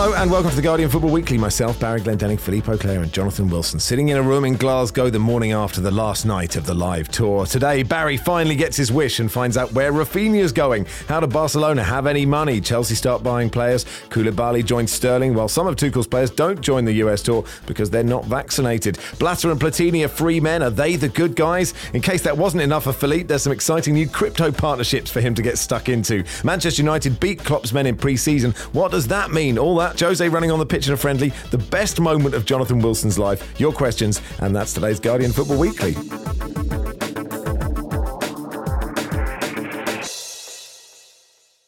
Hello and welcome to the Guardian Football Weekly. Myself, Barry Glendenning, Philippe Auclair, and Jonathan Wilson sitting in a room in Glasgow the morning after the last night of the live tour. Today, Barry finally gets his wish and finds out where Rafinha's going. How do Barcelona have any money? Chelsea start buying players. Koulibaly joins Sterling, while some of Tuchel's players don't join the US tour because they're not vaccinated. Blatter and Platini are free men. Are they the good guys? In case that wasn't enough for Philippe, there's some exciting new crypto partnerships for him to get stuck into. Manchester United beat Klopp's men in pre-season. What does that mean? All that Jose running on the pitch in a friendly, the best moment of Jonathan Wilson's life. Your questions, and that's today's Guardian Football Weekly.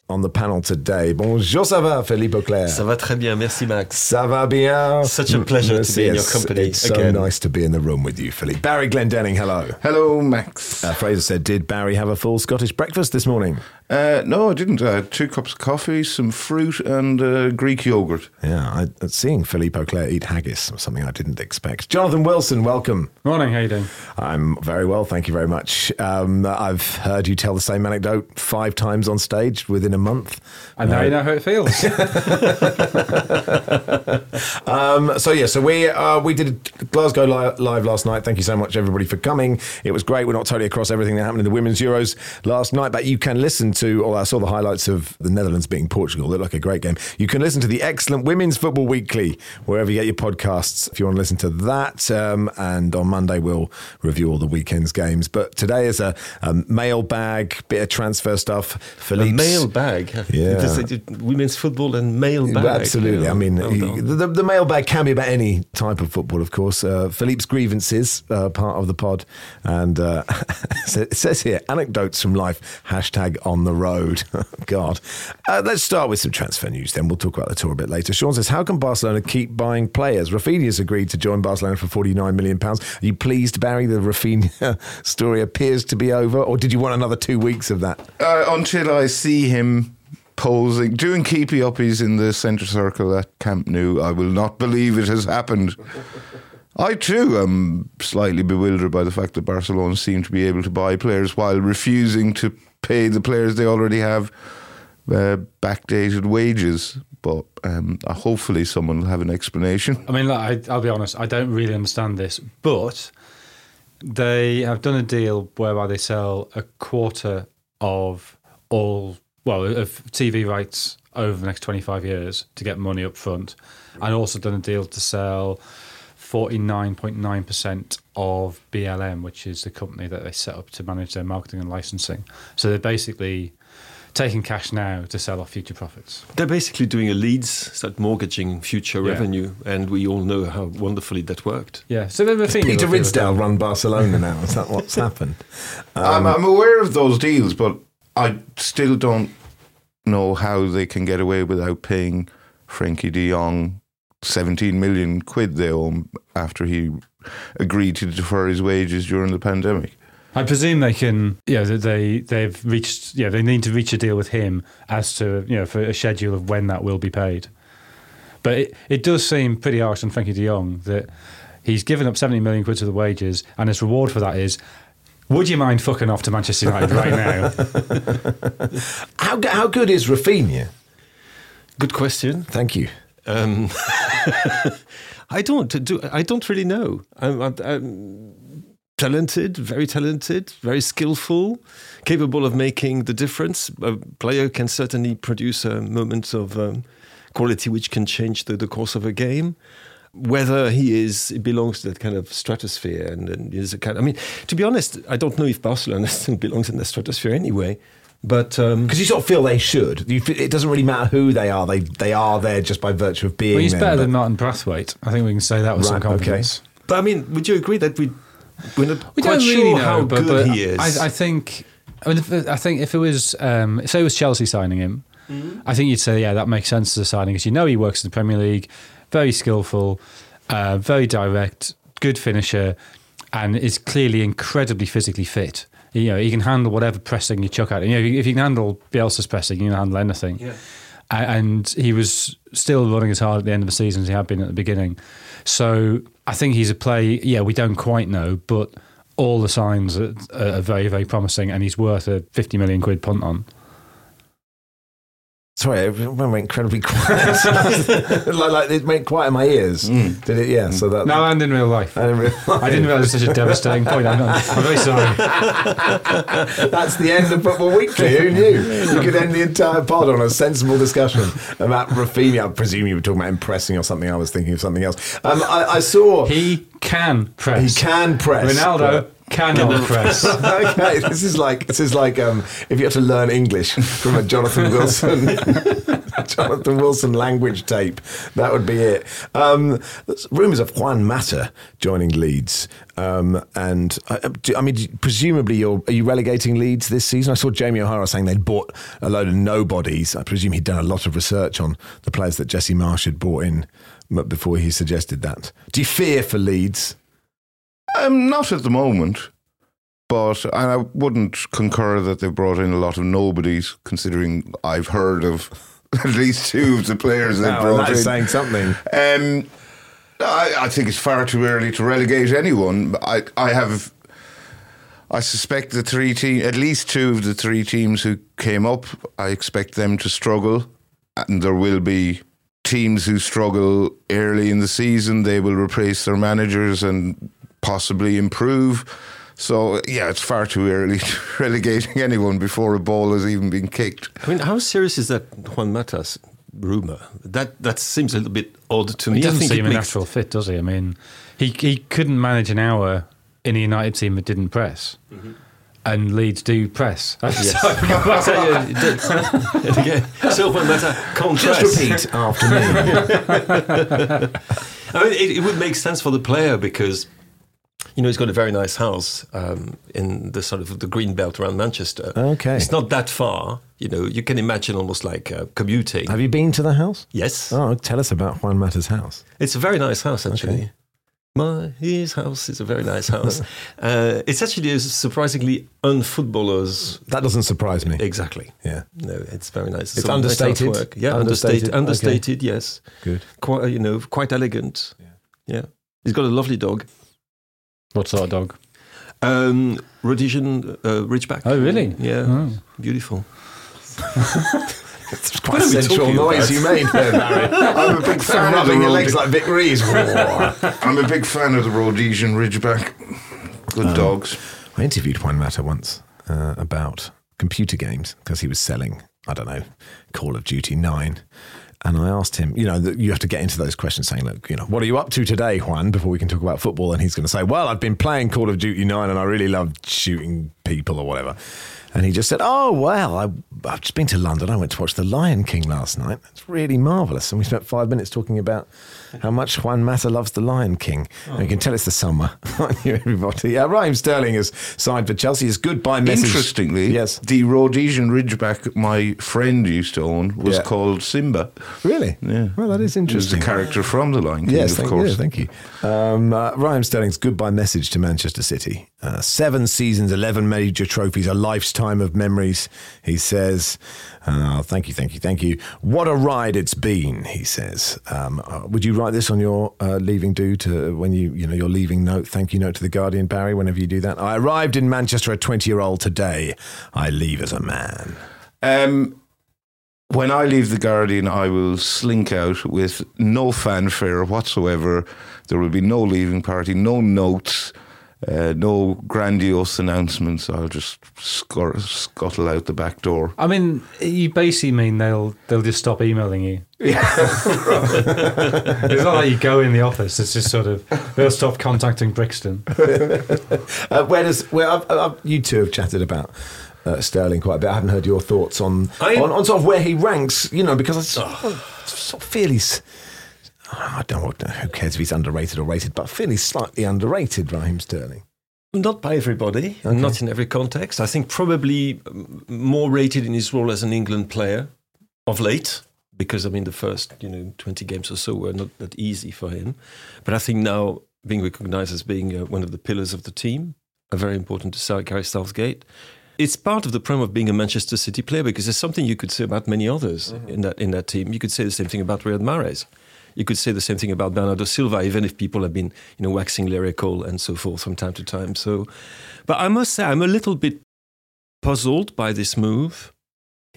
On the panel today. Bonjour, ça va, Philippe Auclair? Ça va très bien, merci Max. Ça va bien. Such a pleasure to be in your company It's again. so nice to be in the room with you, Philippe. Barry Glendenning, hello. Hello, Max. Uh, Fraser said, did Barry have a full Scottish breakfast this morning? Uh, no, I didn't. I had two cups of coffee, some fruit, and uh, Greek yogurt. Yeah, I, uh, seeing Philippe Auclair eat haggis was something I didn't expect. Jonathan Wilson, welcome. Morning, how you doing? I'm very well, thank you very much. Um, I've heard you tell the same anecdote five times on stage within a month. And now you know how it feels. Um, so yeah, so we uh, we did Glasgow li- live last night. Thank you so much, everybody, for coming. It was great. We're not totally across everything that happened in the women's Euros last night, but you can listen to. Or I saw the highlights of the Netherlands beating Portugal. It looked like a great game. You can listen to the excellent Women's Football Weekly wherever you get your podcasts. If you want to listen to that, um, and on Monday we'll review all the weekend's games. But today is a, a mailbag, bit of transfer stuff. A Philippe's- mailbag. Yeah. It is, it, women's football and mailbag. Absolutely. Yeah, I mean, well he- done. the, the mailbag can be about any type of football, of course. Uh, Philippe's grievances, uh, part of the pod. And uh, it says here, anecdotes from life, hashtag on the road. God. Uh, let's start with some transfer news, then we'll talk about the tour a bit later. Sean says, How can Barcelona keep buying players? Rafinha's agreed to join Barcelona for £49 million. Are you pleased, Barry? The Rafinha story appears to be over, or did you want another two weeks of that? Uh, until I see him posing, doing keepy uppies in the centre circle at Camp Nou, I will not believe it has happened. I too am slightly bewildered by the fact that Barcelona seem to be able to buy players while refusing to pay the players they already have uh, backdated wages. But um, uh, hopefully, someone will have an explanation. I mean, look, I, I'll be honest, I don't really understand this, but they have done a deal whereby they sell a quarter of all, well, of TV rights over the next 25 years to get money up front, and also done a deal to sell 49.9% of BLM, which is the company that they set up to manage their marketing and licensing. So they're basically taking cash now to sell off future profits. They're basically doing a Leeds, start mortgaging future Yeah. revenue, and we all know how wonderfully that worked. Yeah, so they're Rafinha Peter will do it. Ridsdale run Barcelona now. Is that what's happened? I'm, um, I'm aware of those deals, but I still don't know how they can get away without paying Frenkie de Jong 17 million quid they owe after he agreed to defer his wages during the pandemic. I presume they can. Yeah, that they they've reached. Yeah, they need to reach a deal with him as to you know for a schedule of when that will be paid. But it, it does seem pretty harsh on Frenkie De Jong that he's given up seventy million quid to the wages, and his reward for that is. Would you mind fucking off to Manchester United right now? How, how good is Rafinha? Good question. Thank you. Um, I don't do. I don't really know. I'm, I'm, I'm talented, very talented, very skillful, capable of making the difference. A player can certainly produce a moment of um, quality which can change the, the course of a game. Whether he is he belongs to that kind of stratosphere and, and is a kind. I mean, to be honest, I don't know if Barcelona still belongs in the stratosphere anyway. But um, Because you sort of feel they should. You feel, it doesn't really matter who they are. They they are there just by virtue of being Well, he's there, better but- than Martin Braithwaite. I think we can say that with some Right, okay. confidence. but I mean, would you agree that we we're not We quite don't sure really know how but, good but he is? I, I think. I mean, if, I think if it was, um, say, it was Chelsea signing him, I think you'd say, yeah, that makes sense as a signing because you know he works in the Premier League, very skillful, uh, very direct, good finisher, and is clearly incredibly physically fit. You know, he can handle whatever pressing you chuck at him. You know, if you can handle Bielsa's pressing, you can handle anything. Yeah. And he was still running as hard at the end of the season as he had been at the beginning. So I think he's a play. Yeah, we don't quite know, but all the signs are, are very, very promising, and he's worth a fifty million quid punt on. Sorry, it went incredibly quiet. like, like it went quiet in my ears. Did it? Yeah. So that. No, and in real life. I didn't realise. I didn't realize it was such a devastating point. I'm, not, I'm very sorry. That's the end of Football Weekly. Who knew? You could end the entire pod on a sensible discussion about Rafinha. I presume you were talking about impressing or something. I was thinking of something else. Um, I, I saw He can press. he can press. Ronaldo cannot press. okay, this is like this is like um, if you have to learn English from a Jonathan Wilson, Jonathan Wilson language tape. That would be it. Um, rumours of Juan Mata joining Leeds, um, and I, I mean, presumably you're are you relegating Leeds this season? I saw Jamie O'Hara saying they'd bought a load of nobodies. I presume he'd done a lot of research on the players that Jesse Marsch had brought in before he suggested that. Do you fear for Leeds? Um, not at the moment, but and I wouldn't concur that they've brought in a lot of nobodies, considering I've heard of at least two of the players they Now, brought that in. saying something. Um, I, I think it's far too early to relegate anyone. I, I have, I suspect the three team, at least two of the three teams who came up, I expect them to struggle, and there will be teams who struggle early in the season. They will replace their managers and possibly improve. So yeah, it's far too early to relegating anyone before a ball has even been kicked. I mean, how serious is that Juan Mata's rumor? That that seems a little bit odd to me. He doesn't I think seem a makes- natural fit, does he? I mean, he he couldn't manage an hour in a United team that didn't press, mm-hmm. and Leeds do press. Yes. So, yeah, it did. Again, so Juan Mata can't Just repeat after me. I mean, it, it would make sense for the player because you know he's got a very nice house um, in the sort of the green belt around Manchester. Okay. it's not that far. You know, you can imagine almost like uh, commuting. Have you been to the house? yes, Oh, tell us about Juan Mata's house. it's a very nice house actually. Okay. My his house is a very nice house. uh, it's actually a surprisingly unfootballers. That doesn't surprise me. Exactly. Yeah, No, it's very nice. It's nice understated? artwork. Yeah, Understated, understated. okay. Understated. Yes. good. Quite. You know, quite elegant. Yeah. yeah. He's got a lovely dog. What sort of dog? Um, Rhodesian uh, Ridgeback. Oh, really? Yeah. Oh. Beautiful. It's quite What a are sensual noise you made there, Barry. I'm a big fan of the rubbing your legs like Vic Reeves. I'm a big fan of the Rhodesian Ridgeback. Good dogs. I interviewed Juan Mata once uh, about computer games because he was selling, I don't know, Call of Duty 9. And I asked him, you know, you have to get into those questions saying, look, you know, what are you up to today, Juan, before we can talk about football? And he's going to say, well, I've been playing Call of Duty 9 and I really love shooting people or whatever. And he just said, oh, well, I, I've just been to London. I went to watch The Lion King last night. It's really marvellous. And we spent five minutes talking about how much Juan Mata loves The Lion King. And you can tell it's the summer, aren't you, everybody? Uh, Raheem Sterling has signed for Chelsea. His goodbye message. Interestingly, Yes. the Rhodesian Ridgeback my friend used to own was Yeah. called Simba. Really? Yeah. Well, that is He was a interesting. character from The Lion King, Yes, of thank, course. yeah, thank you. Um, uh, Raheem Sterling's goodbye message to Manchester City. Uh, seven seasons, 11 major trophies, a lifetime of memories, he says. Uh, thank you, thank you, thank you. What a ride it's been, he says. Um, uh, would you write this on your uh, leaving do to when you, you know, your leaving note, thank you note to the Guardian, Barry, whenever you do that? I arrived in Manchester a 20 year old today. I leave as a man. Um, when I leave The Guardian, I will slink out with no fanfare whatsoever. There will be no leaving party, no notes, uh, no grandiose announcements. I'll just scur- scuttle out the back door. I mean, you basically mean they'll they'll just stop emailing you. it's not like you go in the office. It's just sort of they'll stop contacting Brixton. Uh, where does where I've, I've, you two have chatted about uh, Sterling quite a bit. I haven't heard your thoughts on, on on sort of where he ranks. You know, because I sort of- sort of feel he's. I don't know. Who cares if he's underrated or rated, but I feel he's slightly underrated, Raheem Sterling. Not by everybody, and not in every context. I think probably um, more rated in his role as an England player of late, because I mean the first you know twenty games or so were not that easy for him. But I think now being recognised as being uh, one of the pillars of the team, a very important to Gareth Southgate. It's part of the problem of being a Manchester City player because there's something you could say about many others in that in that team. You could say the same thing about Riyad Mahrez. You could say the same thing about Bernardo Silva, even if people have been, you know, waxing lyrical and so forth from time to time. So, but I must say, I'm a little bit puzzled by this move.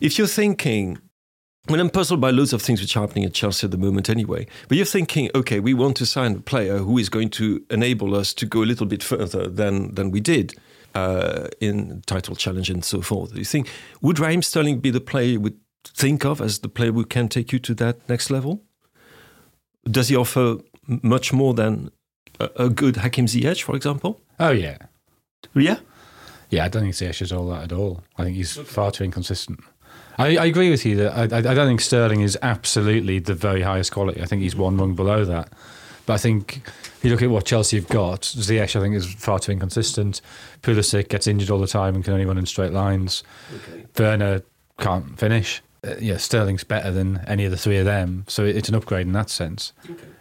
If you're thinking, well, I'm puzzled by loads of things which are happening at Chelsea at the moment anyway. But you're thinking, okay, we want to sign a player who is going to enable us to go a little bit further than than we did uh, in title challenge and so forth. You think, would Raheem Sterling be the player you would think of as the player who can take you to that next level? Does he offer much more than a, a good Hakim Ziyech, for example? Oh yeah, Yeah. yeah. I don't think Ziyech is all that at all. I think he's far too inconsistent. I, I agree with you that I, I, I don't think Sterling is absolutely the very highest quality. I think he's one rung below that. But I think if you look at what Chelsea have got, Ziyech I think is far too inconsistent. Pulisic gets injured all the time and can only run in straight lines. Werner can't finish. Uh, yeah, Sterling's better than any of the three of them, so it's an upgrade in that sense.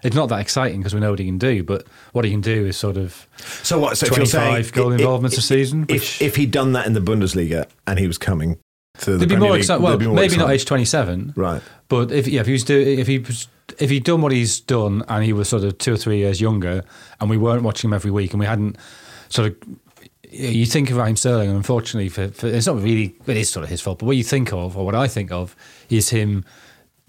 It's not that exciting because we know what he can do, but what he can do is sort of So what? So if you're 25 saying goal i- i- involvements a season, If which- if he'd done that in the Bundesliga and he was coming to the They'd be Premier more League. Well, they'd be more maybe not age twenty-seven, Right. But if yeah, if he was do, if he was, if he'd done what he's done and he was sort of two or three years younger, and we weren't watching him every week, and we hadn't sort of. You think of Raheem Sterling, and unfortunately, for, for, it's not really it is sort of his fault. But what you think of, or what I think of, is him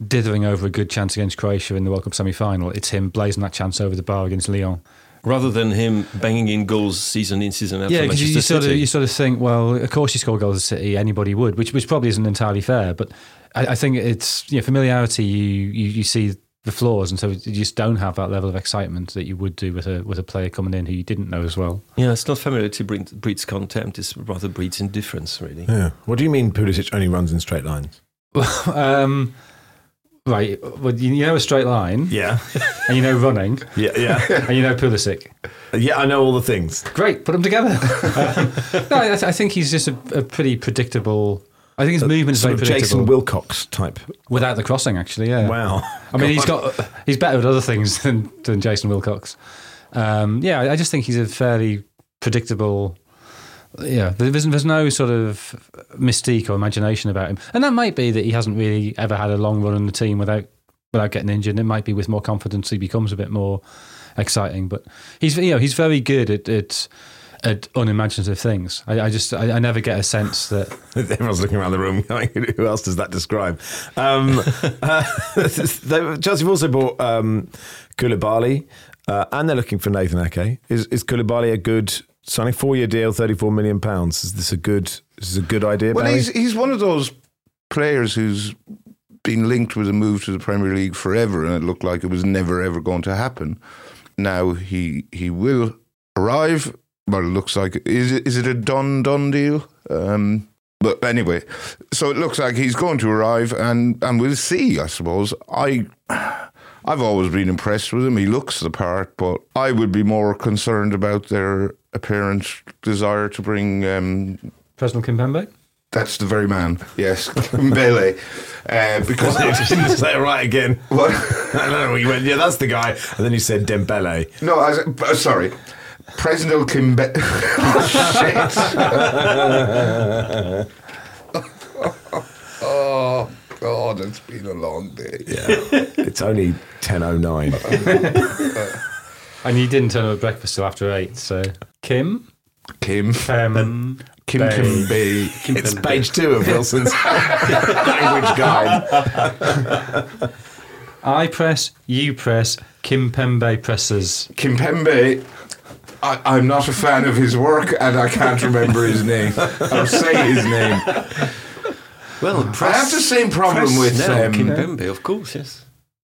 dithering over a good chance against Croatia in the World Cup semi-final. It's him blazing that chance over the bar against Lyon. Rather than him banging in goals season in season out Yeah, because you, sort of you sort of think, well, of course you score goals at City, anybody would, which which probably isn't entirely fair. But I, I think it's you know, familiarity. You, you you see the flaws, and so you just don't have that level of excitement that you would do with a with a player coming in who you didn't know as well. yeah, it's not familiarity breeds, breeds contempt. It's rather breeds indifference, really. Yeah. What do you mean Pulisic only runs in straight lines? um, right, well, you you know a straight line, Yeah. and you know running, Yeah. Yeah. and you know Pulisic. yeah. I know all the things. Great, put them together. Um, no, I, I think he's just a, a pretty predictable. I think his movement is Sort very predictable. Jason Wilcox type. Without the crossing, actually, yeah. Wow. I mean, he's got he's better at other things than, than Jason Wilcox. Um, yeah, I- I just think he's a fairly predictable. Yeah, there's, there's no sort of mystique or imagination about him, and that might be that he hasn't really ever had a long run in the team without without getting injured. It might be with more confidence he becomes a bit more exciting, but he's you know he's very good at at, at unimaginative things. I, I just I, I never get a sense that Everyone's looking around the room going, who else does that describe? Um, uh, Chelsea have also bought um, Koulibaly, uh, and they're looking for Nathan Ake. Is, is Koulibaly a good signing? Four-year deal, thirty-four million pounds. Is this a good? Is this a good idea? Well, Barry? he's he's one of those players who's been linked with a move to the Premier League forever, and it looked like it was never ever going to happen. Now he he will arrive. Well, it looks like is it is it a done done deal? Um, but anyway, so it looks like he's going to arrive, and and we'll see. I suppose I. I've always been impressed with him. He looks the part, but I would be more concerned about their apparent desire to bring um, Presnel Kimpembe. that's the very man. Yes, Mbele. Uh, because didn't say it right again. what? I don't know. You went, yeah, that's the guy, and then you said Dembele. No, I, was- uh, sorry. President Kimbe. oh shit. oh, God, it's been a long day. Yeah, it's only ten oh nine. And you didn't turn up at breakfast till after eight, so Kim, Kim. Pem, Kim Bay. Kimbe. It's page two of Wilson's language guide. I press, you press, Kim Pembe presses. Kimpembe. I, I'm not a fan of his work, and I can't remember his name or say his name. Well, I have the same problem with now, um, Kimpembe, of course, yes.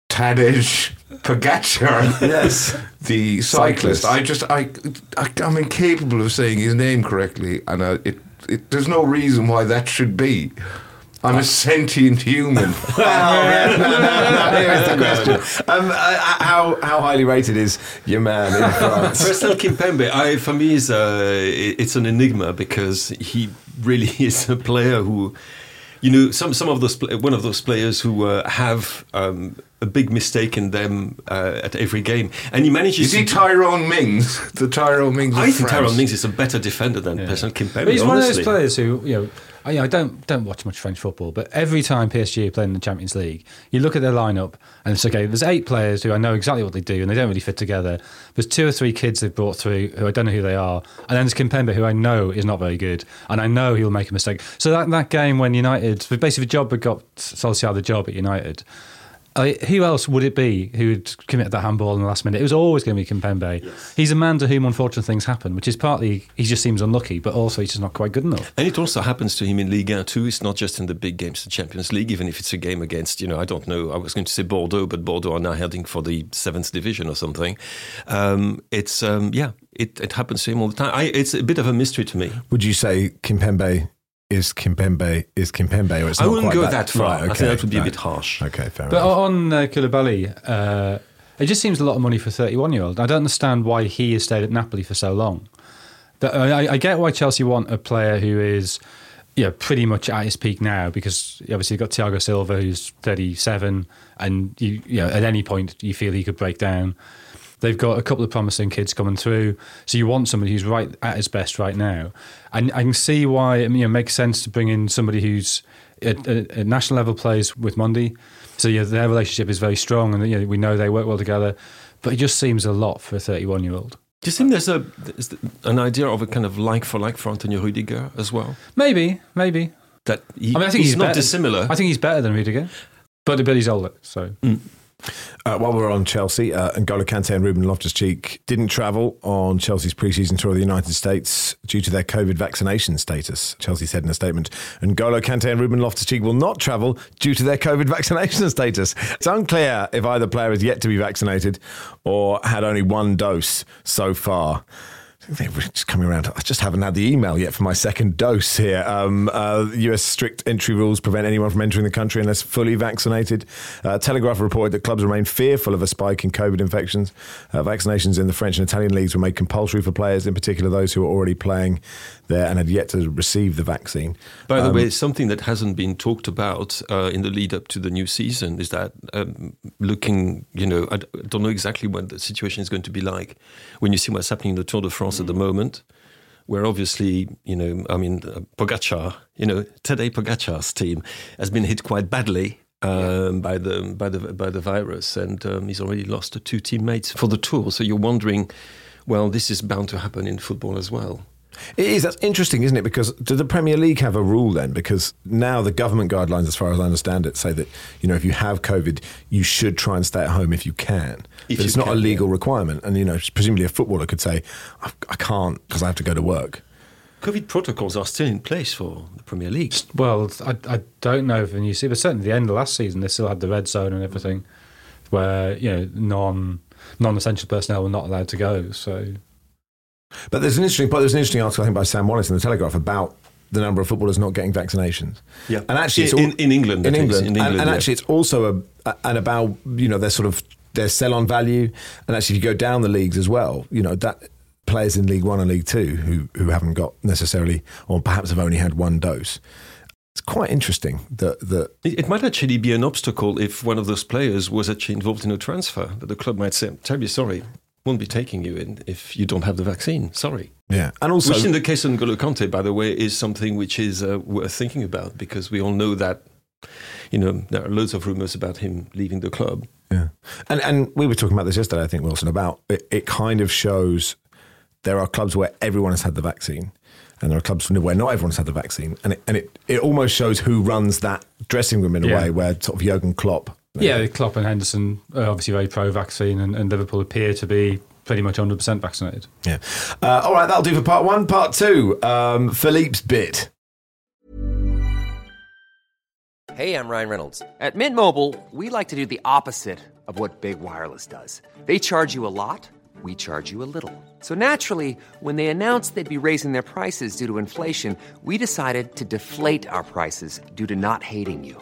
Tadej Pogacar. Yes. the cyclist. Cyclist. I just I, I I'm incapable of saying his name correctly, and I, it it, there's no reason why that should be. I'm a sentient human. Well, no, no, no, no, here's the question. Um, uh, how, how highly rated is your man in France? Presnel Kimpembe, I, for me, is a, it's an enigma because he really is a player who, you know, some some of those one of those players who uh, have um, a big mistake in them uh, at every game, and he manages. Is he to- Tyrone Mings? The Tyrone Mings. of I think France? Tyrone Mings is a better defender than Presnel Kimpembe. But he's one of those players who, you know, Oh, I, I don't don't watch much French football, but every time PSG are playing in the Champions League, you look at their lineup and it's okay. There's eight players who I know exactly what they do, and they don't really fit together. There's two or three kids they've brought through who I don't know who they are, and then there's Kimpembe, who I know is not very good, and I know he'll make a mistake. So that that game when United, basically the job had got Solskjaer the job at United. I, who else would it be who would commit that handball in the last minute? It was always going to be Kimpembe. He's a man to whom unfortunate things happen, which is partly he just seems unlucky, but also he's just not quite good enough. And it also happens to him in Ligue 1 too. It's not just in the big games, the Champions League, even if it's a game against, you know, I don't know, I was going to say Bordeaux, but Bordeaux are now heading for the seventh division or something. Um, it's, um, yeah, it, it happens to him all the time. I, it's a bit of a mystery to me. Would you say Kimpembe is Kimpembe is Kimpembe, or it's I not wouldn't quite go that, far. Right, I think okay, that would be a bit harsh. Okay, fair enough. But enough. on uh, Koulibaly, uh, it just seems a lot of money for a 31 year old. I don't understand why he has stayed at Napoli for so long. That- I, I get why Chelsea want a player who is yeah, pretty much at his peak now because obviously you've got Thiago Silva who's 37 and you, you know, at any point you feel he could break down. They've got a couple of promising kids coming through, so you want somebody who's right at his best right now. And I can see why I mean, it makes sense to bring in somebody who's at, at, at national level plays with Mendy. So yeah, their relationship is very strong, and you know, we know they work well together. But it just seems a lot for a 31 year old. Do you think there's a there's an idea of a kind of like for like for Antonio Rudiger as well? Maybe, maybe. That he, I mean, I think he's, not better. dissimilar. I think he's better than Rudiger, but but he's older. So mm. Uh, while we're on Chelsea, uh, N'Golo Kante and Ruben Loftus-Cheek didn't travel on Chelsea's pre-season tour of the United States due to their COVID vaccination status. Chelsea said in a statement, N'Golo Kante and Ruben Loftus-Cheek will not travel due to their COVID vaccination status. It's unclear if either player has yet to be vaccinated or had only one dose so far. They're just coming around. I just haven't had the email yet for my second dose here. Um, uh, US strict entry rules prevent anyone from entering the country unless fully vaccinated. Uh, Telegraph reported that clubs remain fearful of a spike in COVID infections. Uh, vaccinations in the French and Italian leagues were made compulsory for players, in particular those who are already playing there and had yet to receive the vaccine. By the Um, way, something that hasn't been talked about uh, in the lead up to the new season is that um, looking, you know, I don't know exactly what the situation is going to be like when you see what's happening in the Tour de France at the moment, where obviously, you know, I mean, uh, Pogacar, you know, Tadej Pogacar's team has been hit quite badly. Um, by the by the by the virus, and um, he's already lost two teammates for the tour. So you're wondering, well, this is bound to happen in football as well. It is. That's interesting, isn't it? Because do the Premier League have a rule then? Because now the government guidelines, as far as I understand it, say that you know if you have COVID, you should try and stay at home if you can. If but it's you not a can, legal requirement, and you know presumably a footballer could say, I, I can't because I have to go to work. COVID protocols are still in place for the Premier League. Well, I, I don't know if the new season, but certainly at the end of last season, they still had the red zone and everything, where you know non non essential personnel were not allowed to go. So But there's an interesting. But there's an interesting article I think by Sam Wallace in the Telegraph about the number of footballers not getting vaccinations. Yeah. and actually, it's In- all, in- in England, in England, in and, England, and yeah. actually, it's also a, and about you know their sort of their sell on value, and actually, if you go down the leagues as well, you know that players in League One and League Two who who haven't got necessarily, or perhaps have only had one dose. It's quite interesting that that It, it might actually be an obstacle if one of those players was actually involved in a transfer, that the club might say, I'm terribly sorry, won't be taking you in if you don't have the vaccine. Sorry. yeah, and also which in the case of N'Golo Kante, by the way, is something which is uh, worth thinking about because we all know that, you know, there are loads of rumours about him leaving the club. Yeah, and and we were talking about this yesterday. I think Wilson about it. It kind of shows there are clubs where everyone has had the vaccine, and there are clubs where not everyone's had the vaccine, and it and it, it almost shows who runs that dressing room in a Yeah. way where sort of Jurgen Klopp. Yeah, Klopp and Henderson are obviously very pro-vaccine, and, and Liverpool appear to be pretty much 100% vaccinated. yeah. Uh, all right, that'll do for part one. Part two, um, Philippe's bit. Hey, I'm Ryan Reynolds. At Mint Mobile, we like to do the opposite of what Big Wireless does. They charge you a lot, we charge you a little. So naturally, when they announced they'd be raising their prices due to inflation, we decided to deflate our prices due to not hating you.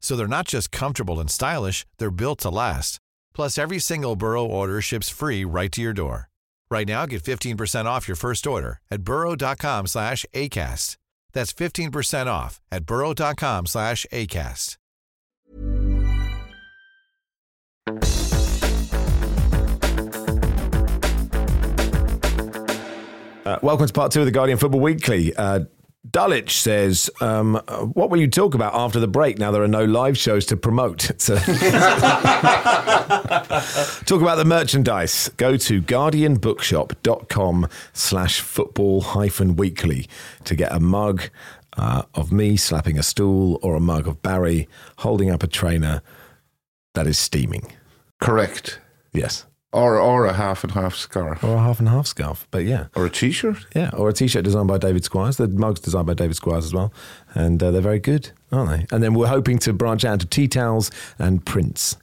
So they're not just comfortable and stylish, they're built to last. Plus, every single Burrow order ships free right to your door. Right now, get 15% off your first order at burrow.com slash ACAST. That's 15% off at burrow.com slash ACAST. Uh, welcome to part two of the Guardian Football Weekly. Uh, Dulwich says, um, What will you talk about after the break now there are no live shows to promote? So- talk about the merchandise. Go to guardianbookshop.com slash football hyphen weekly to get a mug uh, of me slapping a stool or a mug of Barry holding up a trainer that is steaming. Correct. Yes. Or or a half and half scarf. Or a half and half scarf. But yeah. Or a t-shirt. Yeah, or a T-shirt designed by David Squires. The mug's designed by David Squires as well, and uh, they're very good, aren't they? And then we're hoping to branch out to tea towels and prints.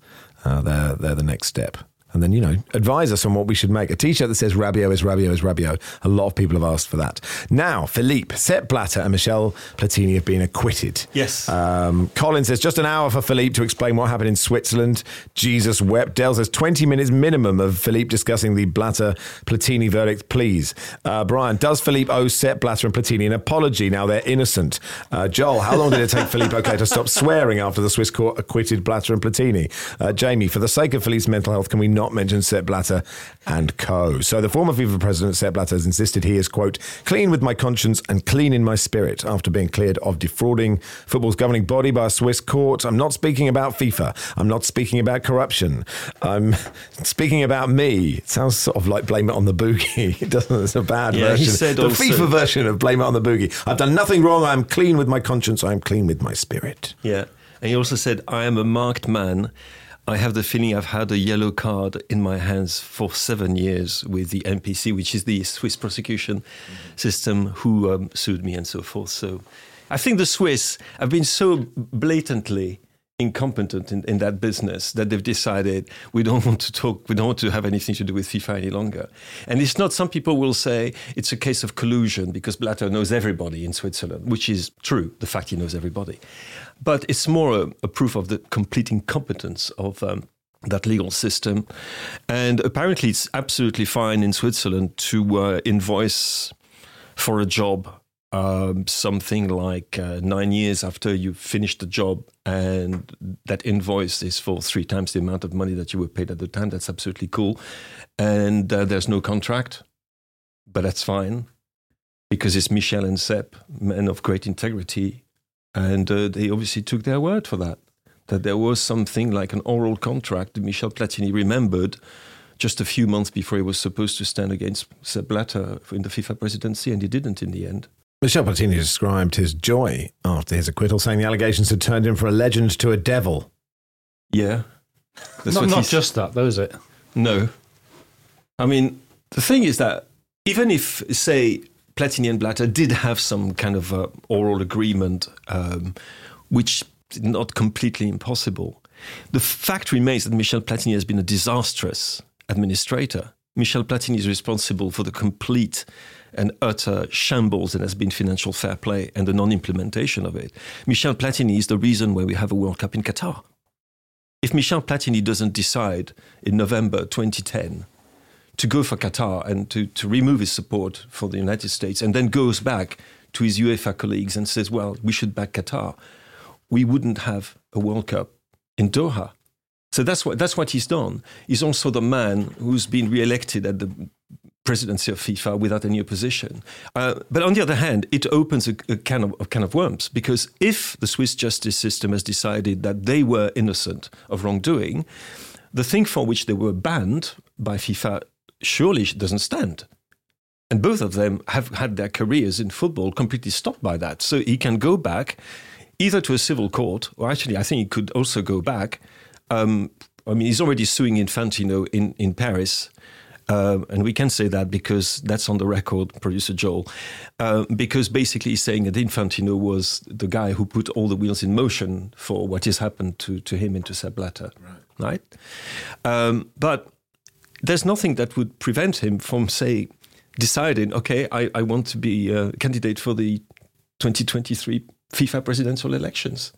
Uh, they're they're the next step. And then, you know, advise us on what we should make. A t shirt that says Rabiot is Rabiot is Rabio. A lot of people have asked for that. Now, Philippe, Sepp Blatter, and Michel Platini have been acquitted. Yes. Um, Colin says just an hour for Philippe to explain what happened in Switzerland. Jesus wept. Dell says 20 minutes minimum of Philippe discussing the Blatter Platini verdict, please. Uh, Brian, does Philippe owe Sepp Blatter and Platini an apology now they're innocent? Uh, Joel, how long did it take Philippe okay to stop swearing after the Swiss court acquitted Blatter and Platini? Uh, Jamie, for the sake of Philippe's mental health, can we not mention Sepp Blatter and co? So the former FIFA president, Sepp Blatter, has insisted he is, quote, clean with my conscience and clean in my spirit after being cleared of defrauding football's governing body by a Swiss court. I'm not speaking about FIFA. I'm not speaking about corruption. I'm speaking about me. It sounds sort of like blame it on the boogie. It doesn't. It's a bad Yeah, he version. said the also- FIFA version of blame it on the boogie. I've done nothing wrong. I'm clean with my conscience. I'm clean with my spirit. Yeah. And he also said, I am a marked man. I have the feeling I've had a yellow card in my hands for seven years with the MPC, which is the Swiss prosecution system, who um, sued me and so forth. So I think the Swiss have been so blatantly incompetent in, in that business that they've decided we don't want to talk, we don't want to have anything to do with FIFA any longer. And it's not, some people will say it's a case of collusion because Blatter knows everybody in Switzerland, which is true, the fact he knows everybody. But it's more a, a proof of the complete incompetence of um, that legal system. And apparently, it's absolutely fine in Switzerland to uh, invoice for a job um, something like uh, nine years after you finished the job, and that invoice is for three times the amount of money that you were paid at the time. That's absolutely cool. And uh, there's no contract, but that's fine because it's Michel and Sepp, men of great integrity. And uh, they obviously took their word for that, that there was something like an oral contract that Michel Platini remembered just a few months before he was supposed to stand against Sepp Blatter in the FIFA presidency, and he didn't in the end. Michel Platini described his joy after his acquittal, saying the allegations had turned him from a legend to a devil. Yeah. That's Not, not he's- just that, though, is it? No. I mean, the thing is that even if, say, Platini and Blatter did have some kind of uh, oral agreement, um, which is not completely impossible, the fact remains that Michel Platini has been a disastrous administrator. Michel Platini is responsible for the complete and utter shambles that has been financial fair play and the non implementation of it. Michel Platini is the reason why we have a World Cup in Qatar. If Michel Platini doesn't decide in November 2010 to go for Qatar and to, to remove his support for the United States and then goes back to his UEFA colleagues and says, well, we should back Qatar, we wouldn't have a World Cup in Doha. So that's what, that's what he's done. He's also the man who's been re-elected at the presidency of FIFA without any opposition. Uh, but on the other hand, it opens a, a, can of, a can of worms because if the Swiss justice system has decided that they were innocent of wrongdoing, the thing for which they were banned by FIFA surely doesn't stand. And both of them have had their careers in football completely stopped by that. So he can go back either to a civil court, or actually, I think he could also go back. Um, I mean, he's already suing Infantino in, in Paris. Uh, and we can say that because that's on the record, producer Joel. Uh, because basically, he's saying that Infantino was the guy who put all the wheels in motion for what has happened to, to him and to Sepp Blatter. Right. right? Um, but there's nothing that would prevent him from, say, deciding, okay, I, I want to be a candidate for the 2023 FIFA presidential elections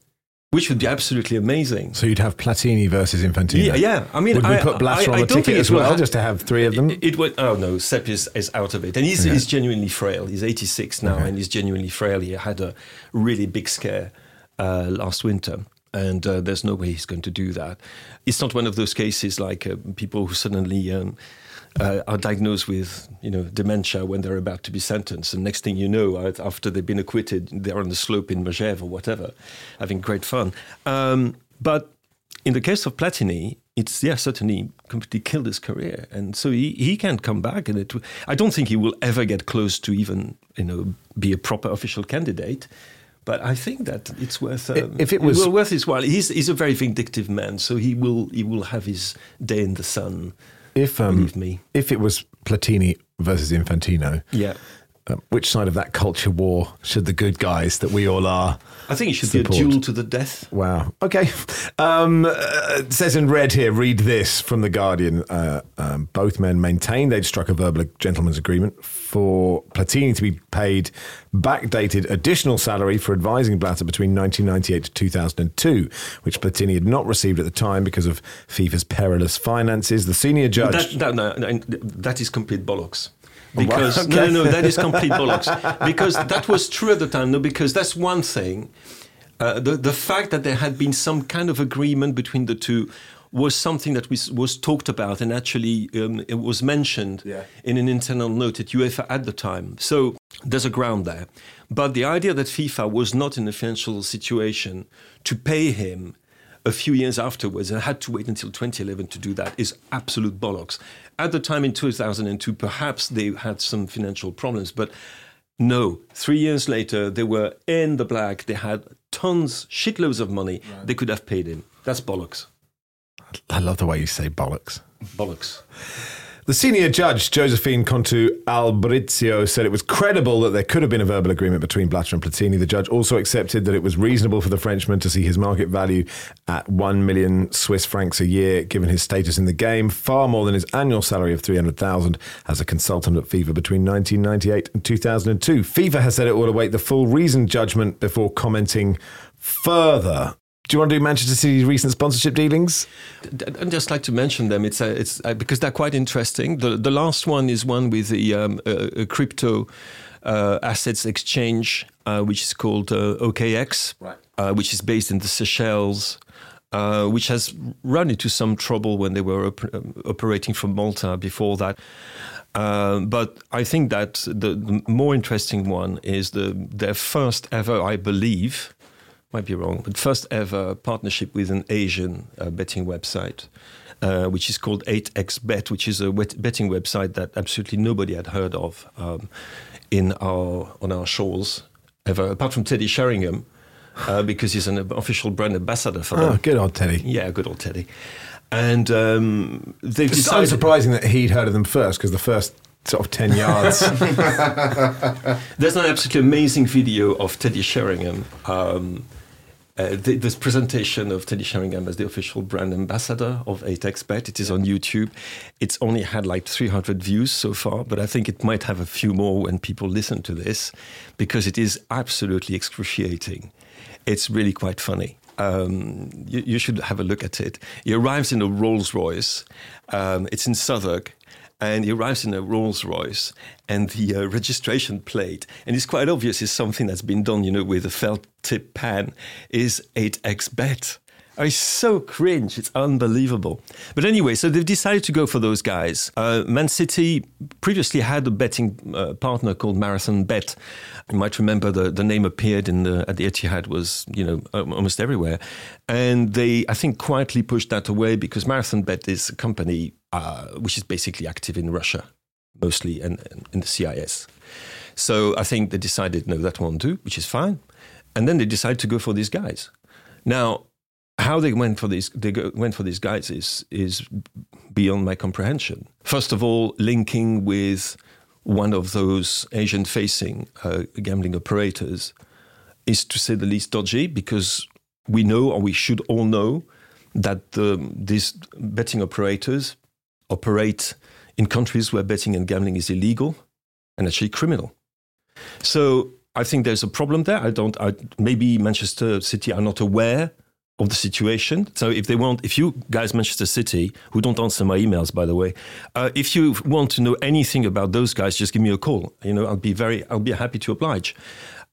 which would be absolutely amazing. So you'd have Platini versus Infantino. Yeah, yeah. I mean, would we I, put Blatter I, on the ticket as well, just to have three of them? It, it would. Oh no, Sepp is, is out of it, and he's, he's genuinely frail. He's 86 now, okay. and he's genuinely frail. He had a really big scare uh, last winter. And uh, there's no way he's going to do that. It's not one of those cases like uh, people who suddenly um, uh, are diagnosed with you know dementia when they're about to be sentenced, and next thing you know, after they've been acquitted, they're on the slope in Megève or whatever, having great fun. Um, but in the case of Platini, it's yeah certainly completely killed his career, and so he, he can't come back. And it, I don't think he will ever get close to even you know be a proper official candidate. But I think that it's worth um, if it was worth his while. He's he's a very vindictive man, so he will he will have his day in the sun if um, believe me, if it was Platini versus Infantino, yeah. Uh, which side of that culture war should the good guys that we all are? I think it should support? be a duel to the death. Wow. Okay. Um, uh, says in red here, read this from The Guardian. Uh, um, both men maintained they'd struck a verbal gentleman's agreement for Platini to be paid backdated additional salary for advising Blatter between 1998 to 2002, which Platini had not received at the time because of FIFA's perilous finances. The senior judge. That, no, no, that is complete bollocks because okay. no, no, no, that is complete bollocks. Because that was true at the time. No, because that's one thing. Uh, the the fact that there had been some kind of agreement between the two was something that was, was talked about and actually um, it was mentioned yeah. in an internal note at UEFA at the time. So there's a ground there. But the idea that FIFA was not in a financial situation to pay him a few years afterwards and had to wait until 2011 to do that is absolute bollocks. At the time in 2002, perhaps they had some financial problems, but no, three years later, they were in the black. They had tons, shitloads of money. Right. They could have paid him. That's bollocks. I love the way you say bollocks. Bollocks. The senior judge, Josephine Contu Albrizio, said it was credible that there could have been a verbal agreement between Blatter and Platini. The judge also accepted that it was reasonable for the Frenchman to see his market value at 1 million Swiss francs a year, given his status in the game, far more than his annual salary of 300,000 as a consultant at FIFA between 1998 and 2002. FIFA has said it will await the full reasoned judgment before commenting further. Do you want to do Manchester City's recent sponsorship dealings? I'd just like to mention them. It's, uh, it's uh, because they're quite interesting. The, the last one is one with the um, uh, crypto uh, assets exchange, uh, which is called uh, OKX, right. which is based in the Seychelles. which has run into some trouble when they were op- um, operating from Malta before that. but I think that the, the, more interesting one is the their first ever, I believe, might be wrong, but first ever partnership with an Asian uh, betting website, uh, which is called 8xBet, which is a betting website that absolutely nobody had heard of um, in our on our shores ever, apart from Teddy Sheringham, uh, because he's an official brand ambassador for them. Oh, good old Teddy. Yeah, good old Teddy. And um, they've it's decided. surprising that he'd heard of them first, because the first sort of 10 yards. There's an absolutely amazing video of Teddy Sheringham um, uh, this presentation of Teddy Sheringham as the official brand ambassador of 8xBet, it is on YouTube. It's only had like 300 views so far, but I think it might have a few more when people listen to this because it is absolutely excruciating. It's really quite funny. Um, you, you, should have a look at it. He arrives in a Rolls Royce. Um, it's in Southwark and he arrives in a Rolls Royce, and the uh, registration plate, and it's quite obvious, is something that's been done, you know, with a felt tip pen, is 8xBet. Oh, it's so cringe. It's unbelievable. But anyway, so they've decided to go for those guys. Uh, Man City previously had a betting uh, partner called Marathon Bet. You might remember the, the name appeared in the, at the Etihad was, you know, almost everywhere. And they, I think, quietly pushed that away because Marathon Bet is a company uh, which is basically active in Russia mostly, and, in the CIS. So I think they decided, no, that won't do, which is fine. And then they decided to go for these guys. Now, how they went for these they go, went for these guys is is beyond my comprehension. First of all, linking with one of those Asian facing uh, gambling operators is to say the least dodgy because we know or we should all know that um, these betting operators operate in countries where betting and gambling is illegal and actually criminal. So I think there's a problem there. I don't. I, maybe Manchester City are not aware of the situation. So if they want, if you guys, Manchester City, who don't answer my emails, by the way, uh, if you want to know anything about those guys, just give me a call. You know, I'll be very, I'll be happy to oblige.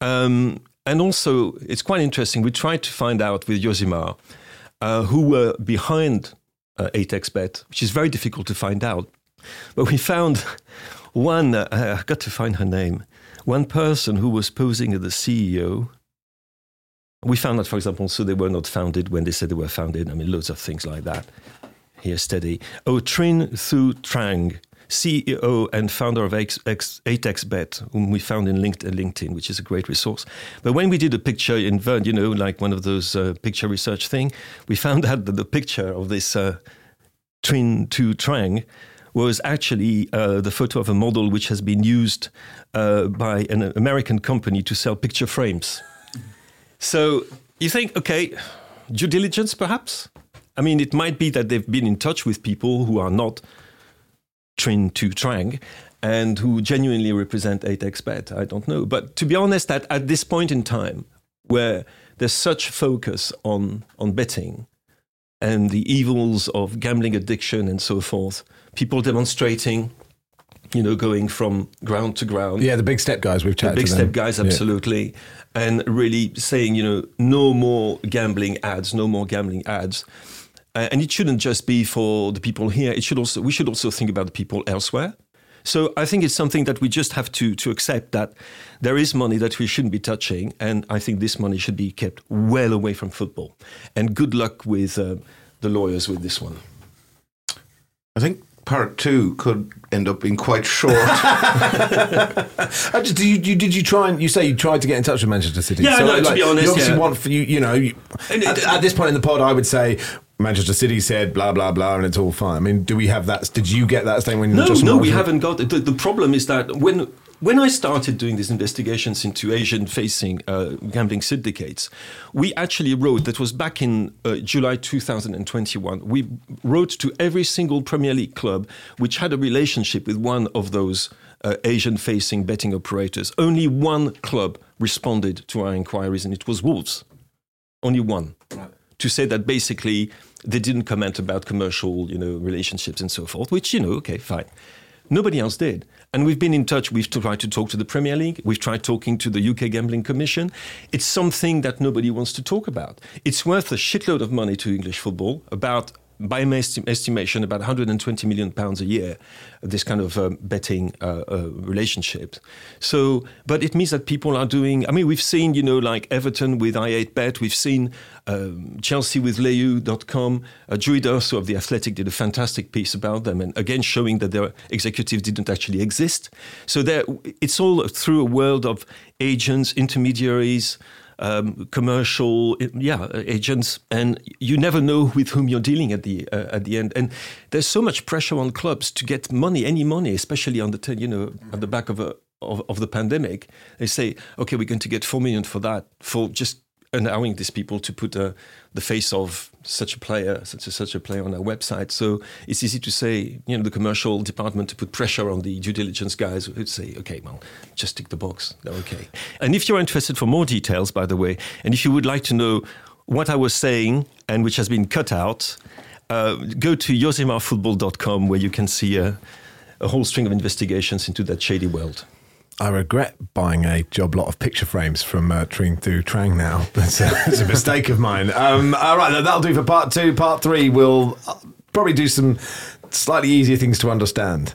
Um, and also, it's quite interesting. We tried to find out with Josimar uh, who were behind uh, 8xBet, which is very difficult to find out. But we found one, uh, I got to find her name, one person who was posing as the CEO. We found out, for example, so they were not founded when they said they were founded. I mean, loads of things like that. Here, steady. Oh, Trinh Thu Trang, CEO and founder of 8xBet, whom we found in LinkedIn, which is a great resource. But when we did a picture in Verne, you know, like one of those uh, picture research thing, we found out that the picture of this uh, Trinh Thu Trang was actually uh, the photo of a model which has been used uh, by an American company to sell picture frames. So you think, okay, due diligence perhaps? I mean, it might be that they've been in touch with people who are not Trinh Thu Trang and who genuinely represent 8xBet. I don't know. But to be honest, at, at this point in time, where there's such focus on, on betting and the evils of gambling addiction and so forth, people demonstrating, you know, going from ground to ground. Yeah, the big step guys we've chatted The big step guys, Yeah. absolutely. And really saying, you know, no more gambling ads, no more gambling ads. Uh, and it shouldn't just be for the people here. It should also we should also think about the people elsewhere. So I think it's something that we just have to to accept that there is money that we shouldn't be touching, and I think this money should be kept well away from football. And good luck with uh, the lawyers with this one. I think part two could end up being quite short. Just, did, you, you, did you try and you say you tried to get in touch with Manchester City? Yeah, no, to be honest, you obviously yeah. want for you. You know, you, And at, it- at this point in the pod, I would say Manchester City said blah blah blah, and it's all fine. I mean, do we have that? Did you get that statement? when No, Josh no, we Marshall- haven't got it. The, the problem is that when when I started doing these investigations into Asian-facing uh, gambling syndicates, we actually wrote. That was back in uh, July 2021. We wrote to every single Premier League club which had a relationship with one of those uh, Asian-facing betting operators. Only one club responded to our inquiries, and it was Wolves. Only one. To say that basically they didn't comment about commercial, you know, relationships and so forth, which, you know, okay, fine. Nobody else did. And we've been in touch. We've tried to talk to the Premier League. We've tried talking to the UK Gambling Commission. It's something that nobody wants to talk about. It's worth a shitload of money to English football, about by my esti- estimation, about 120 million pounds a year, this kind of um, betting uh, uh, relationships. So, but it means that people are doing. I mean, we've seen, you know, like Everton with i8bet. We've seen um, Chelsea with Leyu.com. Uh, Joey D'Urso of the Athletic did a fantastic piece about them, and again showing that their executives didn't actually exist. So it's all through a world of agents, intermediaries um, commercial yeah agents and you never know with whom you're dealing at the uh, at the end. And there's so much pressure on clubs to get money any money especially on the you know at the back of a of, of the pandemic. They say okay we're going to get 4 million for that for just allowing these people to put uh, the face of such a player, such a, such a player on our website. So it's easy to say, you know, the commercial department to put pressure on the due diligence guys who'd say, okay, well, just tick the box. They're okay. And if you're interested for more details, by the way, and if you would like to know what I was saying and which has been cut out, uh, go to josimarfootball.com where you can see a, a whole string of investigations into that shady world. I regret buying a job lot of picture frames from uh, Trinh Thu Trang now. But uh, it's a mistake of mine. Um, all right, that'll do for part two. Part three, we'll uh, probably do some slightly easier things to understand.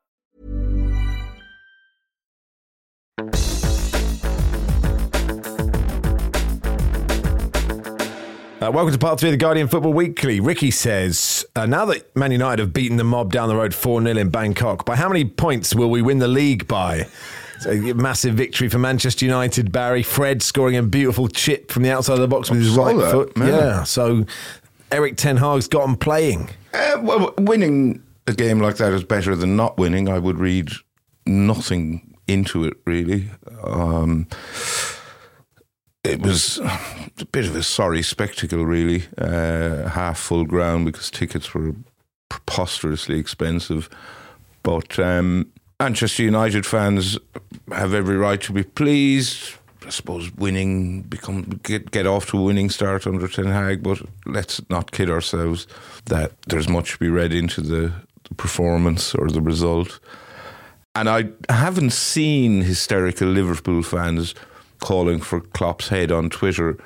Uh, welcome to part three of the Guardian Football Weekly. Ricky says, uh, now that Man United have beaten the mob down the road 4 0 in Bangkok, by how many points will we win the league by? A massive victory for Manchester United, Barry. Fred scoring a beautiful chip from the outside of the box with his right that, foot. man. Yeah, so Erik Ten Hag's got him playing. Uh, well, winning a game like that is better than not winning. I would read nothing into it really. Um, it was a bit of a sorry spectacle, really. Uh, half full ground because tickets were preposterously expensive. But um, Manchester United fans have every right to be pleased. I suppose winning become get get off to a winning start under Ten Hag, but let's not kid ourselves that there's much to be read into the, the performance or the result. And I haven't seen hysterical Liverpool fans calling for Klopp's head on Twitter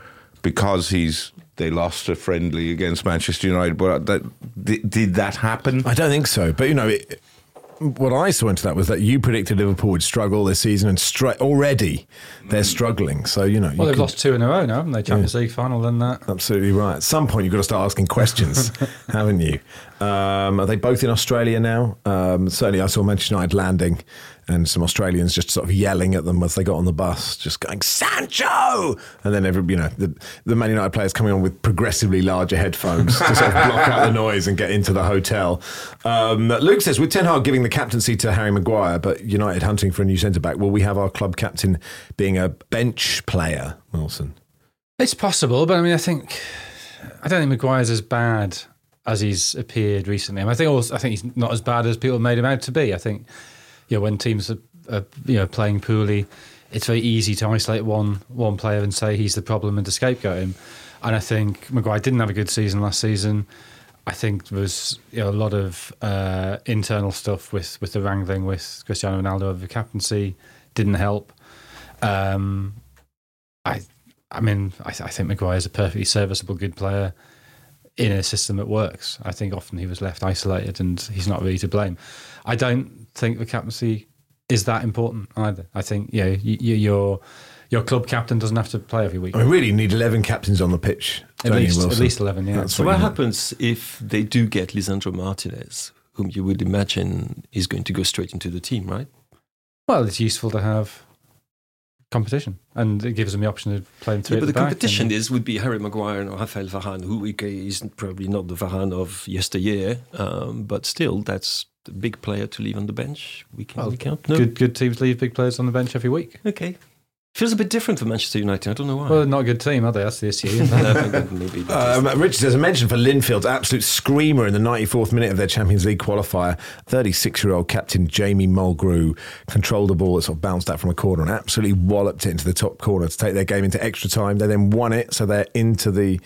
because he's they lost a friendly against Manchester United. But that did, did that happen? I don't think so. But, you know, it, what I saw into that was that you predicted Liverpool would struggle this season, and stra- already they're struggling. So, you know. you Well, they've could- lost two in a row now, haven't they? Champions League final, then that. Absolutely right. At some point, you've got to start asking questions, haven't you? Um, are they both in Australia now? Um, certainly, I saw Manchester United landing and some Australians just sort of yelling at them as they got on the bus, just going, Sancho! And then, every, you know, the, the Man United players coming on with progressively larger headphones to sort of block out the noise and get into the hotel. Um, Luke says, with Ten Hag giving the captaincy to Harry Maguire, but United hunting for a new centre back, will we have our club captain being a bench player, Wilson? It's possible, but I mean, I think I don't think Maguire's as bad as he's appeared recently. I, mean, I think also, I think he's not as bad as people made him out to be. I think you know when teams are, are you know playing poorly, it's very easy to isolate one one player and say he's the problem and to scapegoat him. And I think Maguire didn't have a good season last season. I think there was you know, a lot of uh, internal stuff with, with the wrangling with Cristiano Ronaldo over the captaincy didn't help. Um, I I mean, I, I think Maguire is a perfectly serviceable, good player in a system that works. I think often he was left isolated and he's not really to blame. I don't think the captaincy is that important either. I think, yeah, you, you, your your club captain doesn't have to play every week. I mean, really need 11 captains on the pitch. At don't you, least- at least 11, yeah. That's So what what happens if they do get Lisandro Martinez, whom you would imagine is going to go straight into the team, right? Well, it's useful to have competition and it gives them the option of playing three Yeah, but the the, back competition and- is would be Harry Maguire and Rafael Varane, who okay, is probably not the Varane of yesteryear, um, but still, that's the big player to leave on the bench. We can, Well. No. good, good teams leave big players on the bench every week. Okay, feels a bit different for Manchester United. I don't know why. Well, they're not a good team, are they? That's the issue. isn't it? No, maybe- maybe that is- Um, Richard says a mention for Linfield's absolute screamer in the 94th minute of their Champions League qualifier. 36 year old captain Jamie Mulgrew controlled the ball that sort of bounced out from a corner and absolutely walloped it into the top corner to take their game into extra time. They then won it, so they're into the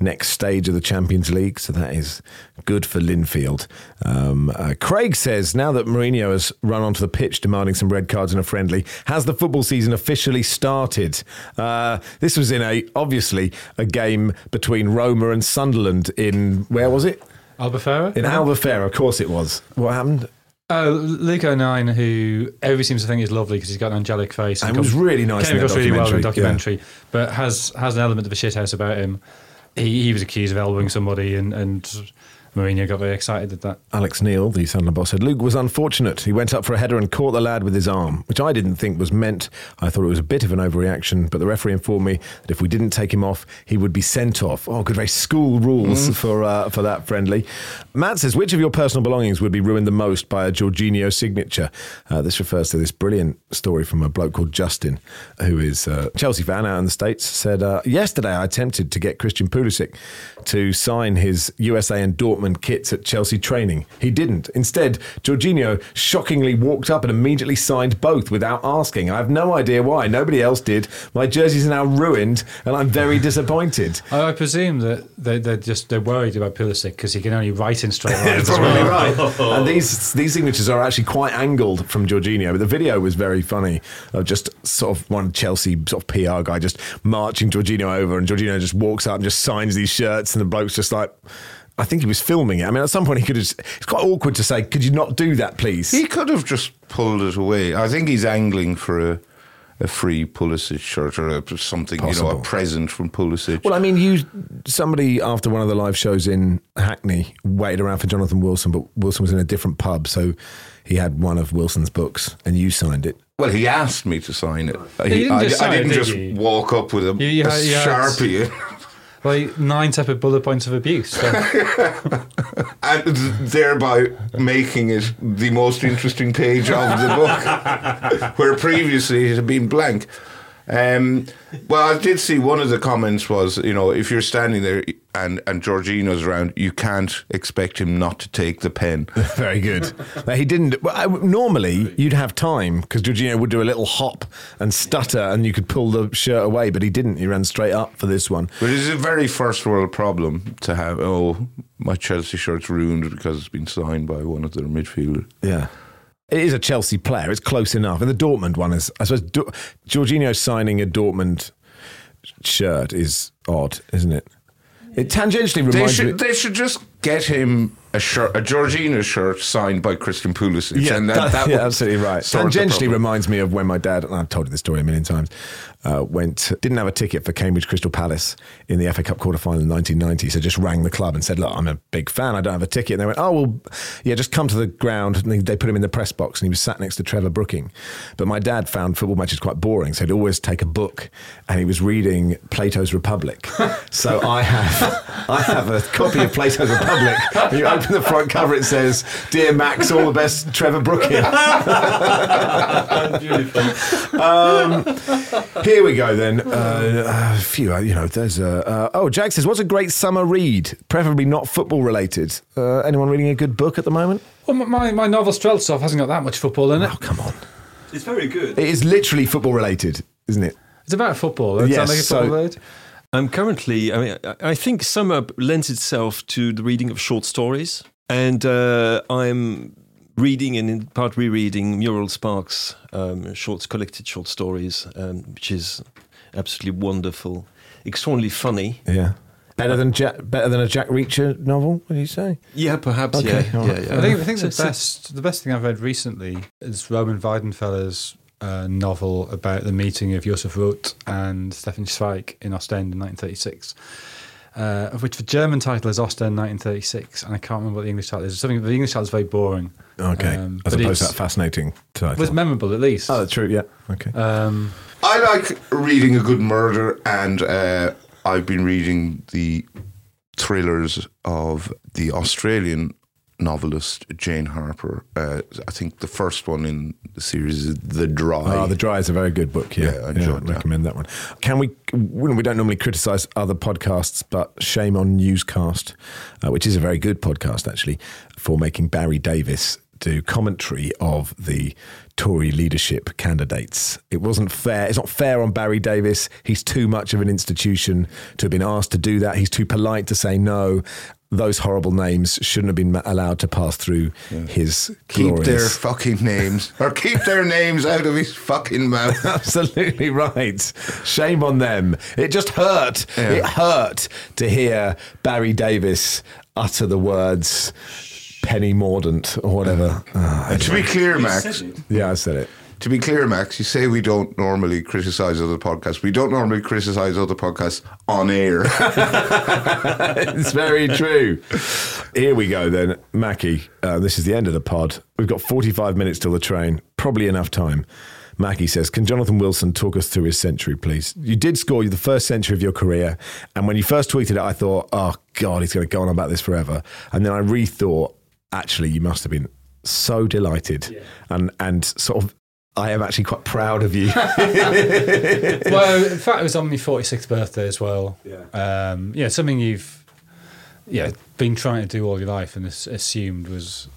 next stage of the Champions League. So that is good for Linfield. Um, uh, Craig says now that Mourinho has run onto the pitch demanding some red cards in a friendly, has the football season officially started? Uh, this was in a obviously a game between Roma and Sunderland in where was it? Albufeira? In Albufeira, of course it was. What happened? Oh, Luke O'Nien, who everybody seems to think is lovely because he's got an angelic face. And it was really nice Came across really well in the documentary, documentary, but has has an element of a shithouse about him. He, he was accused of elbowing somebody and, and Mourinho got very excited at that. Alex Neil, the Sunderland boss, said Luke was unfortunate. He went up for a header and caught the lad with his arm, which I didn't think was meant. I thought it was a bit of an overreaction, but the referee informed me that if we didn't take him off, he would be sent off. Oh, good, very school rules for uh, for that friendly. Matt says, which of your personal belongings would be ruined the most by a Jorginho signature? Uh, this refers to this brilliant story from a bloke called Justin, who is a Chelsea fan out in the States, said, uh, yesterday I attempted to get Christian Pulisic to sign his USA and Dortmund kits at Chelsea training. He didn't. Instead, Jorginho shockingly walked up and immediately signed both without asking. I have no idea why. Nobody else did. My jerseys are now ruined, and I'm very disappointed. I, I presume that they, they're just they're worried about Pulisic because he can only write in straight lines. Probably well. right. And these these signatures are actually quite angled from Jorginho. But the video was very funny of just sort of one Chelsea sort of PR guy just marching Jorginho over, and Jorginho just walks up and just signs these shirts, and the bloke's just like. I think he was filming it. I mean, at some point he could have. It's quite awkward to say, "Could you not do that, please?" He could have just pulled it away. I think he's angling for a, a free Pulisic shirt or a, something, you know, a present from Pulisic. Well, I mean, you somebody after one of the live shows in Hackney waited around for Jonathan Wilson, but Wilson was in a different pub, so he had one of Wilson's books, and you signed it. Well, he asked me to sign it. you didn't I, just I didn't did just you? walk up with a, You- you a had- you had- sharpie Like nine separate bullet points of abuse. So. and thereby making it the most interesting page of the book, where previously it had been blank. Um, well, I did see one of the comments was, you know, if you're standing there and and Jorginho's around, you can't expect him not to take the pen. Very good. He didn't. Well, I, normally, you'd have time because Jorginho would do a little hop and stutter, and you could pull the shirt away, but he didn't. He ran straight up for this one. But it's a very first world problem to have. Oh, my Chelsea shirt's ruined because it's been signed by one of their midfielders. Yeah. It is a Chelsea player. It's close enough. And the Dortmund one is, I suppose, Do- Jorginho signing a Dortmund shirt is odd, isn't it? It tangentially They reminds should me. they should just get him a shirt, a Jorginho shirt signed by Christian Pulisic. Yeah, and that- that yeah, absolutely right. Tangentially reminds me of when my dad, and I've told you this story a million times, uh, went didn't have a ticket for Cambridge Crystal Palace in the FA Cup quarter final in 1990. So just rang the club and said, "Look, I'm a big fan. I don't have a ticket." And they went, "Oh well, yeah, just come to the ground." And they- they put him in the press box, and he was sat next to Trevor Brooking. But my dad found football matches quite boring, so he'd always take a book, and he was reading Plato's Republic. so I have I have a copy of Plato's Republic. You open the front cover, it says, "Dear Max, all the best, Trevor Brooking." Um, here we go then. Uh, a few, uh, you know, there's a. Uh, oh, Jack says, "What's a great summer read? Preferably not football related. Uh, anyone reading a good book at the moment? Well, my, my novel Streltsov hasn't got that much football in it. Oh, come on! It's very good. It is literally football related, isn't it? It's about football. It's Yes, not like a so- football related. I'm currently, I mean, I- I think summer lends itself to the reading of short stories. And uh, I'm reading and in part rereading Muriel Sparks' um, short, collected short stories, um, which is absolutely wonderful, extraordinarily funny. Yeah. Better than Jack, better than a Jack Reacher novel? What do you say? Yeah, perhaps. Okay, yeah, all right. yeah, yeah. I think, I think the So- so- best the best thing I've read recently is Roman Weidenfeller's uh, novel about the meeting of Josef Roth and Stefan Zweig in Ostend in 1936. Uh, of which the German title is Ostend 1936, and I can't remember what the English title is. Something the English title is very boring. Okay. Um, As but opposed to that fascinating title. But it's memorable at least. oh, that's true. Yeah. Okay. Um, I like reading a good murder, and uh, I've been reading the thrillers of the Australian novelist Jane Harper. Uh, I think the first one in the series is The Dry. Oh, The Dry is a very good book. Yeah, Yeah, I enjoyed that. recommend that one. Can we? We don't normally criticise other podcasts, but shame on Newscast, uh, which is a very good podcast actually, for making Barry Davies do commentary of the Tory leadership candidates. It wasn't fair. It's not fair on Barry Davies. He's too much of an institution to have been asked to do that. He's too polite to say no. Those horrible names shouldn't have been allowed to pass through his glorious. keep their fucking names, or keep their names out of his fucking mouth. Absolutely right. Shame on them. It just hurt. Yeah. It hurt to hear Barry Davies utter the words Penny Mordaunt or whatever. Ah, And to be clear, Max, yeah, I said it. To be clear, Max, you say we don't normally criticise other podcasts. We don't normally criticise other podcasts on air. it's very true. Here we go then, Mackie. Uh, this is the end of the pod. We've got 45 minutes till the train. Probably enough time. Mackie says, Can Jonathan Wilson talk us through his century, please? You did score the first century of your career. And when you first tweeted it, I thought, Oh, God, he's going to go on about this forever. And then I rethought, actually, you must have been so delighted and, and sort of. I am actually quite proud of you. well, in fact, it was on my 46th birthday as well. Yeah. Um, yeah, something you've yeah been trying to do all your life and assumed was.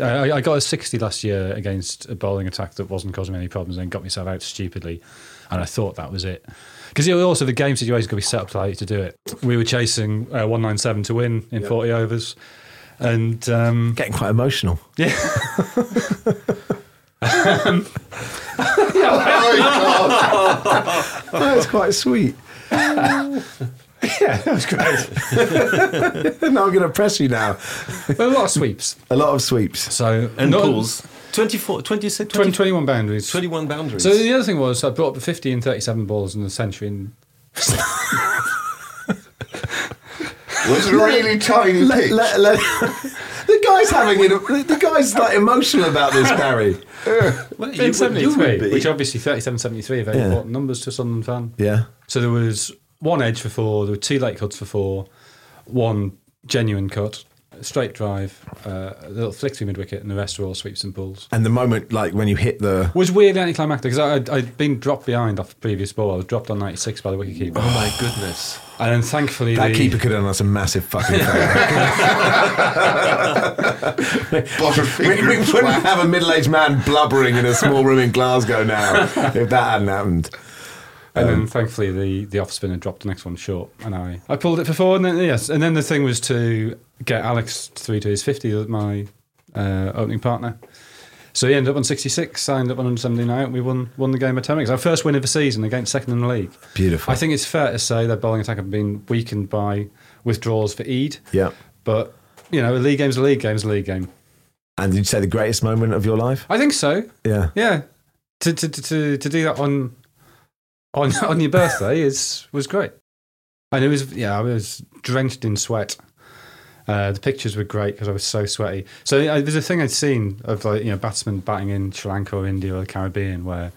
I, I got a 60 last year against a bowling attack that wasn't causing me any problems and got myself out stupidly. And I thought that was it. Because also the game situation could be set up to allow you to do it. We were chasing uh, 197 to win in 40 overs. And um, Getting quite emotional. yeah, Um, That's quite sweet. yeah, that was great. no, I'm going to press you now. A lot of sweeps. A lot of sweeps. So And not- pools. 24, 26, 20, 20, 21 boundaries. 21 boundaries. So the other thing was I brought up 50 and 37 balls in the century. And Was it a really tiny Let- pitch? let- let- the guy's having it. The guy's like emotional about this, Barry. Well, you would- you 73, would be. which obviously 37, 73 are very Yeah. important numbers to a Sunderland fan. Yeah. So there was one edge for four, there were two late cuts for four, one genuine cut, a straight drive, uh, a little flick through mid wicket, and the rest were all sweeps and pulls. And the moment, like when you hit the. Was weirdly anticlimactic because I'd, I'd been dropped behind off the previous ball. I was dropped on 96 by the wicketkeeper. Oh my goodness. And then thankfully, That the, keeper could have done us a massive fucking favour. we, we wouldn't have a middle-aged man blubbering in a small room in Glasgow now if that hadn't happened. And then thankfully the, the off spinner dropped the next one short, and I, I pulled it for four. And then yes, and then the thing was to get Alex three to his fifty, my uh, opening partner. So he ended up on sixty six, signed up on 179 out, and we won won the game at ten wickets. Our first win of the season against second in the league. Beautiful. I think it's fair to say that bowling attack have been weakened by withdrawals for Eid, Yeah. but you know, a league game's a league game's a league game. And did you say the greatest moment of your life? I think so. Yeah. Yeah, to to to, to do that on on on your birthday is was great, and it was yeah I was drenched in sweat. Uh, the pictures were great because I was so sweaty. So uh, there's a thing I'd seen of like you know batsmen batting in Sri Lanka or India or the Caribbean where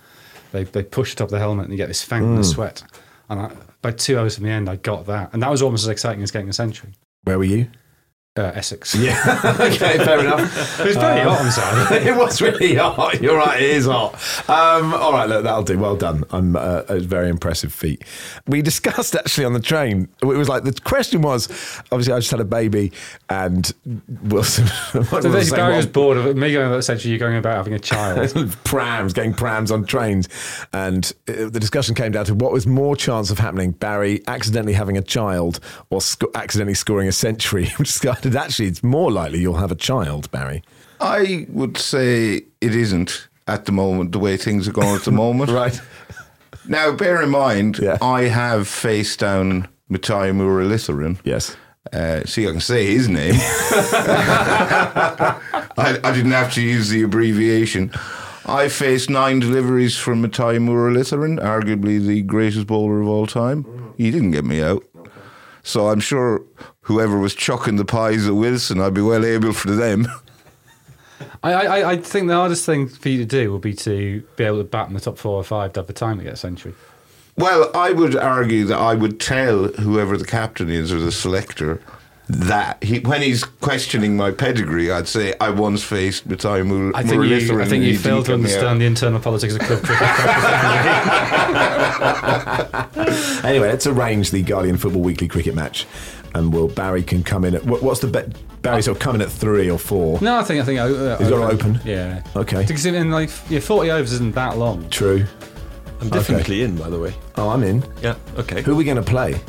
they they push top the helmet and you get this fountain of sweat. And I, by two hours from the end, I got that, and that was almost as exciting as getting a century. Where were you? Uh, Essex. Yeah. okay, fair enough. it was pretty hot. I'm sorry. it was really hot. You're right, it is hot. Um, all right, look, that'll do. Well done. I'm uh, a very impressive feat. We discussed actually on the train. It was like the question was obviously I just had a baby and Wilson. So basically, Barry was bored of me going about essentially you going about having a child. prams, getting prams on trains. And uh, the discussion came down to what was more chance of happening Barry accidentally having a child or sc- accidentally scoring a century. We decided actually it's more likely you'll have a child, Barry. I would say it isn't at the moment, the way things are going at the moment. Right. Now, bear in mind, Yeah. I have faced down Muttiah Muralitharan. Yes. Uh, see, I can say his name. I, I didn't have to use the abbreviation. I faced nine deliveries from Muttiah Muralitharan, arguably the greatest bowler of all time. He didn't get me out. So I'm sure whoever was chucking the pies at Wilson, I'd be well able for them. I, I, I think the hardest thing for you to do will be to be able to bat in the top four or five to have the time to get a century. Well, I would argue that I would tell whoever the captain is or the selector that he, when he's questioning my pedigree, I'd say I once faced Muttiah Mur- I think you, I think you failed to didn't get me out. understand the internal politics of club cricket. Anyway, let's arrange the Guardian Football Weekly cricket match, and will Barry can come in at what, what's the bet? Barry sort of coming at three or four. no, I think I think uh, He's got it open? Yeah. Okay. Because in like yeah, forty overs isn't that long. True. I'm definitely in, by the way. Oh, I'm in. Yeah, okay. Who are we going to play?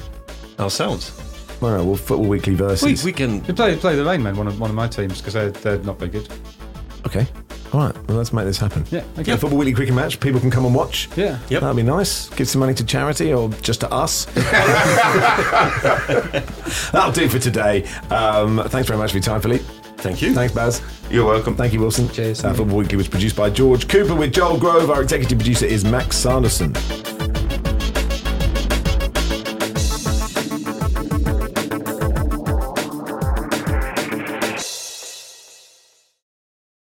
Ourselves. Well, no, well, Football Weekly versus. we can. We play play the Rainmen, one of one of my teams, because they're they're not very good. Okay. All right. Well, let's make this happen. Yeah. A Okay. Football Weekly cricket match. People can come and watch. Yeah. Yep. That'd be nice. Give some money to charity or just to us. That'll do for today. Um, thanks very much for your time, Philippe. Thank you. Thanks, Baz. You're welcome. Thank you, Wilson. Cheers. Uh, Football Weekly was produced by George Cooper with Joel Grove. Our executive producer is Max Sanderson.